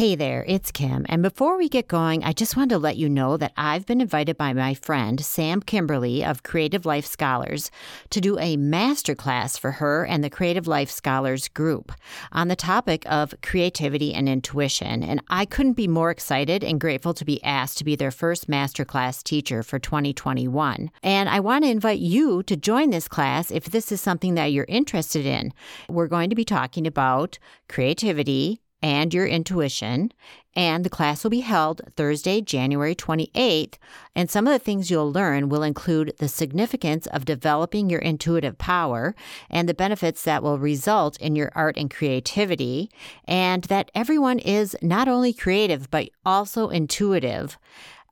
Hey there, it's Kim. And before we get going, I just wanted to let you know that I've been invited by my friend Sam Kimberly of Creative Life Scholars to do a masterclass for her and the Creative Life Scholars group on the topic of creativity and intuition. And I couldn't be more excited and grateful to be asked to be their first masterclass teacher for 2021. And I want to invite you to join this class if this is something that you're interested in. We're going to be talking about creativity and your intuition. And the class will be held Thursday, January 28th. And some of the things you'll learn will include the significance of developing your intuitive power and the benefits that will result in your art and creativity, and that everyone is not only creative, but also intuitive.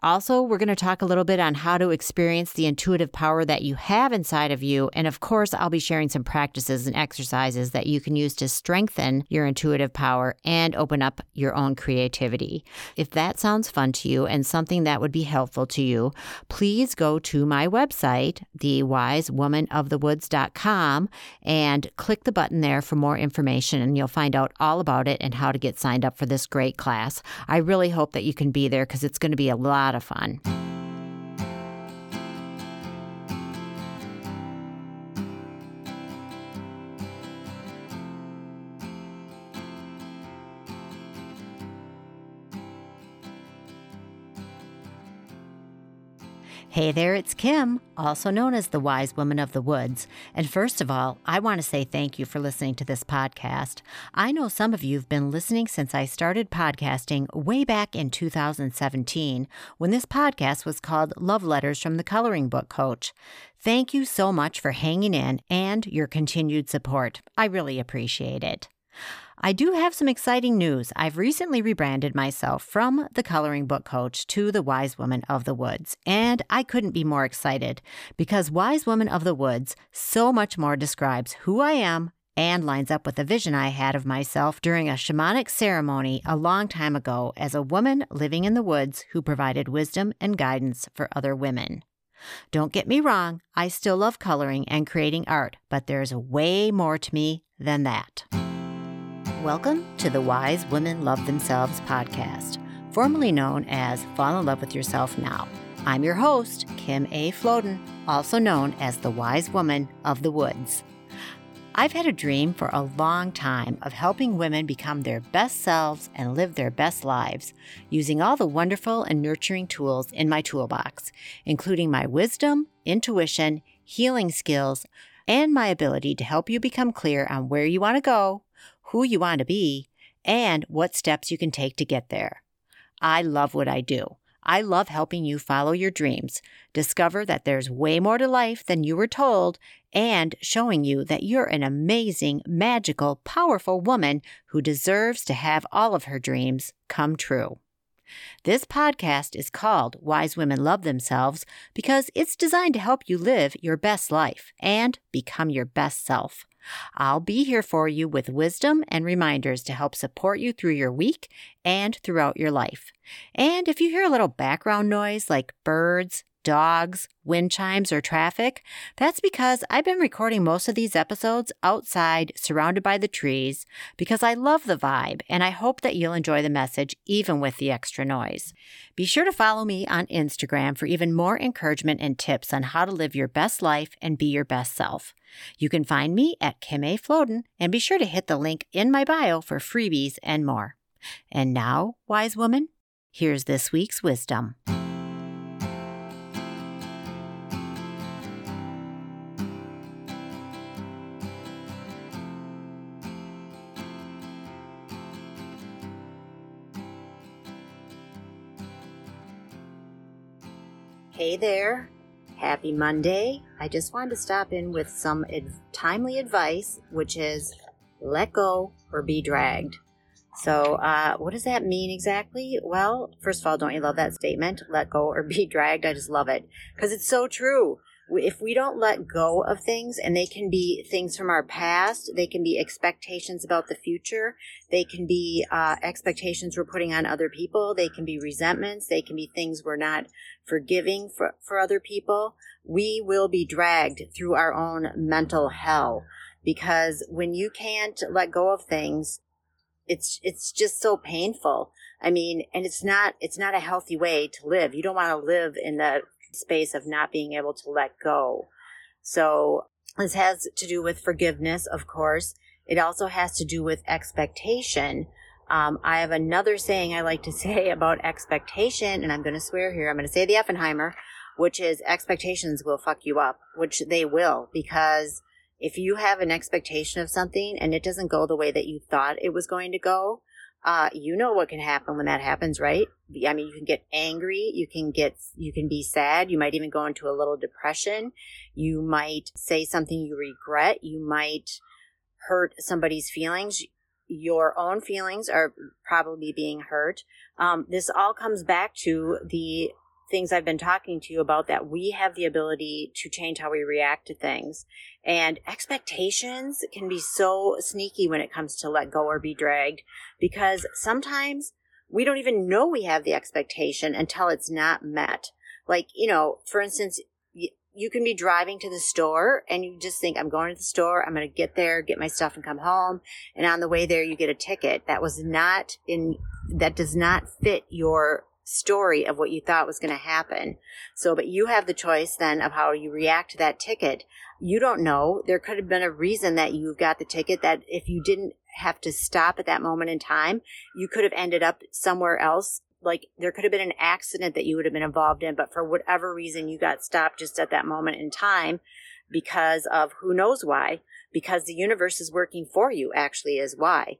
Also, we're going to talk a little bit on how to experience the intuitive power that you have inside of you. And of course, I'll be sharing some practices and exercises that you can use to strengthen your intuitive power and open up your own creativity. If that sounds fun to you and something that would be helpful to you, please go to my website, thewisewomanofthewoods.com, and click the button there for more information. And you'll find out all about it and how to get signed up for this great class. I really hope that you can be there because it's going to be a lot lot of fun. Hey there, it's Kim, also known as the Wise Woman of the Woods. And first of all, I want to say thank you for listening to this podcast. I know some of you have been listening since I started podcasting way back in 2017 when this podcast was called Love Letters from the Coloring Book Coach. Thank you so much for hanging in and your continued support. I really appreciate it. I do have some exciting news. I've recently rebranded myself from the coloring book coach to the wise woman of the woods, and I couldn't be more excited because wise woman of the woods so much more describes who I am and lines up with the vision I had of myself during a shamanic ceremony a long time ago as a woman living in the woods who provided wisdom and guidance for other women. Don't get me wrong, I still love coloring and creating art, but there's way more to me than that. Welcome to the Wise Women Love Themselves podcast, formerly known as Fall in Love with Yourself Now. I'm your host, Kim A. Floden, also known as the Wise Woman of the Woods. I've had a dream for a long time of helping women become their best selves and live their best lives using all the wonderful and nurturing tools in my toolbox, including my wisdom, intuition, healing skills, and my ability to help you become clear on where you want to go who you want to be, and what steps you can take to get there. I love what I do. I love helping you follow your dreams, discover that there's way more to life than you were told, and showing you that you're an amazing, magical, powerful woman who deserves to have all of her dreams come true. This podcast is called Wise Women Love Themselves because it's designed to help you live your best life and become your best self. I'll be here for you with wisdom and reminders to help support you through your week and throughout your life. And if you hear a little background noise like birds, dogs, wind chimes, or traffic, that's because I've been recording most of these episodes outside, surrounded by the trees, because I love the vibe and I hope that you'll enjoy the message even with the extra noise. Be sure to follow me on Instagram for even more encouragement and tips on how to live your best life and be your best self. You can find me at Kim A. Floden and be sure to hit the link in my bio for freebies and more. And now, wise woman, here's this week's wisdom. Hey there. Happy Monday. I just wanted to stop in with some ad- timely advice, which is let go or be dragged. So, uh, what does that mean exactly? Well, first of all, don't you love that statement? Let go or be dragged. I just love it because it's so true if we don't let go of things and they can be things from our past they can be expectations about the future they can be uh, expectations we're putting on other people they can be resentments they can be things we're not forgiving for, for other people we will be dragged through our own mental hell because when you can't let go of things it's it's just so painful. I mean, and it's not it's not a healthy way to live. You don't want to live in the space of not being able to let go. So this has to do with forgiveness, of course. It also has to do with expectation. Um, I have another saying I like to say about expectation, and I'm going to swear here. I'm going to say the Effenheimer, which is expectations will fuck you up, which they will, because if you have an expectation of something and it doesn't go the way that you thought it was going to go, uh, you know what can happen when that happens, right? I mean, you can get angry, you can get, you can be sad, you might even go into a little depression, you might say something you regret, you might hurt somebody's feelings, your own feelings are probably being hurt. Um, this all comes back to the things I've been talking to you about that we have the ability to change how we react to things. And expectations can be so sneaky when it comes to let go or be dragged because sometimes we don't even know we have the expectation until it's not met. Like, you know, for instance, you can be driving to the store and you just think, I'm going to the store. I'm going to get there, get my stuff and come home. And on the way there, you get a ticket that was not in, that does not fit your story of what you thought was going to happen. So, but you have the choice then of how you react to that ticket. You don't know. There could have been a reason that you got the ticket that if you didn't have to stop at that moment in time, you could have ended up somewhere else. Like there could have been an accident that you would have been involved in, but for whatever reason, you got stopped just at that moment in time because of who knows why, because the universe is working for you actually is why.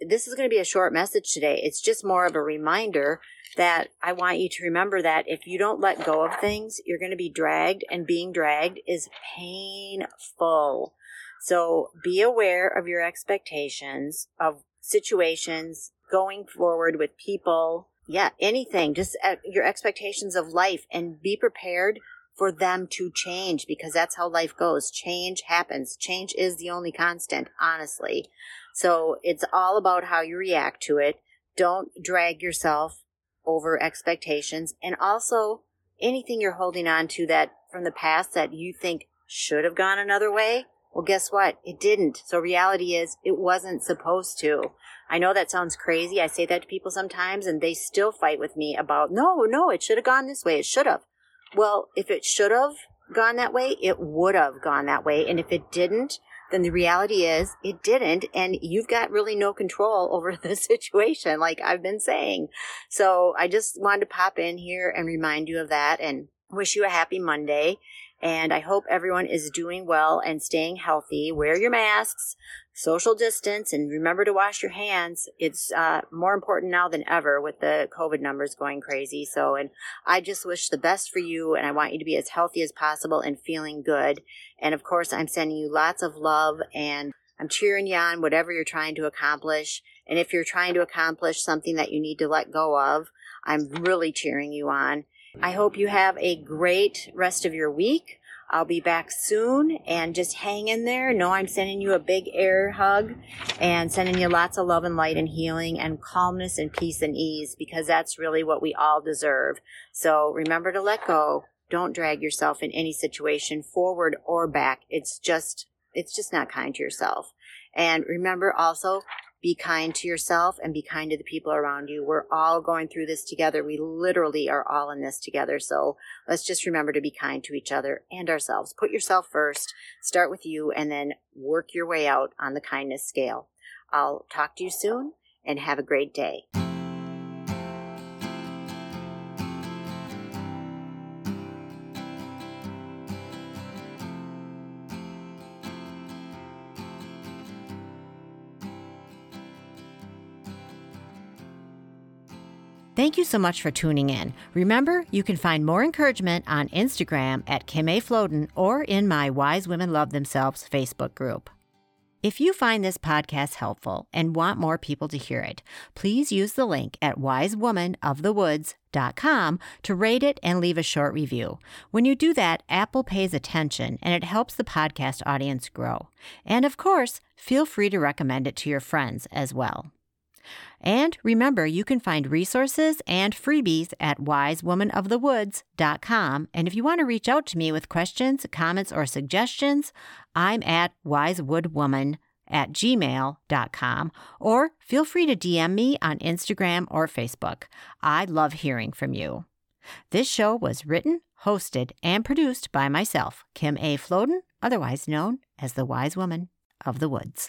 This is going to be a short message today. It's just more of a reminder that I want you to remember that if you don't let go of things, you're going to be dragged, and being dragged is painful. So be aware of your expectations of situations going forward with people. Yeah, anything, just uh, your expectations of life and be prepared for them to change because that's how life goes. Change happens. Change is the only constant, honestly. So it's all about how you react to it. Don't drag yourself over expectations and also anything you're holding on to that from the past that you think should have gone another way. Well, guess what? It didn't. So reality is it wasn't supposed to. I know that sounds crazy. I say that to people sometimes and they still fight with me about, no, no, it should have gone this way. It should have. Well, if it should have gone that way, it would have gone that way. And if it didn't, then the reality is it didn't. And you've got really no control over the situation, like I've been saying. So I just wanted to pop in here and remind you of that and wish you a happy Monday. And I hope everyone is doing well and staying healthy. Wear your masks, social distance, and remember to wash your hands. It's uh, more important now than ever with the COVID numbers going crazy. So, and I just wish the best for you, and I want you to be as healthy as possible and feeling good. And of course, I'm sending you lots of love and I'm cheering you on, whatever you're trying to accomplish. And if you're trying to accomplish something that you need to let go of, I'm really cheering you on. I hope you have a great rest of your week. I'll be back soon and just hang in there. Know I'm sending you a big air hug and sending you lots of love and light and healing and calmness and peace and ease because that's really what we all deserve. So remember to let go. Don't drag yourself in any situation forward or back. It's just, it's just not kind to yourself. And remember also be kind to yourself and be kind to the people around you. We're all going through this together. We literally are all in this together. So let's just remember to be kind to each other and ourselves. Put yourself first, start with you, and then work your way out on the kindness scale. I'll talk to you soon and have a great day. Thank you so much for tuning in. Remember, you can find more encouragement on Instagram at Kim A. Floden or in my Wise Women Love Themselves Facebook group. If you find this podcast helpful and want more people to hear it, please use the link at wisewomanofthewoods.com to rate it and leave a short review. When you do that, Apple pays attention and it helps the podcast audience grow. And of course, feel free to recommend it to your friends as well. And remember, you can find resources and freebies at wisewomanofthewoods.com. And if you want to reach out to me with questions, comments, or suggestions, I'm at wisewoodwoman at gmail.com or feel free to DM me on Instagram or Facebook. I love hearing from you. This show was written, hosted, and produced by myself, Kim A. Floden, otherwise known as the Wise Woman of the Woods.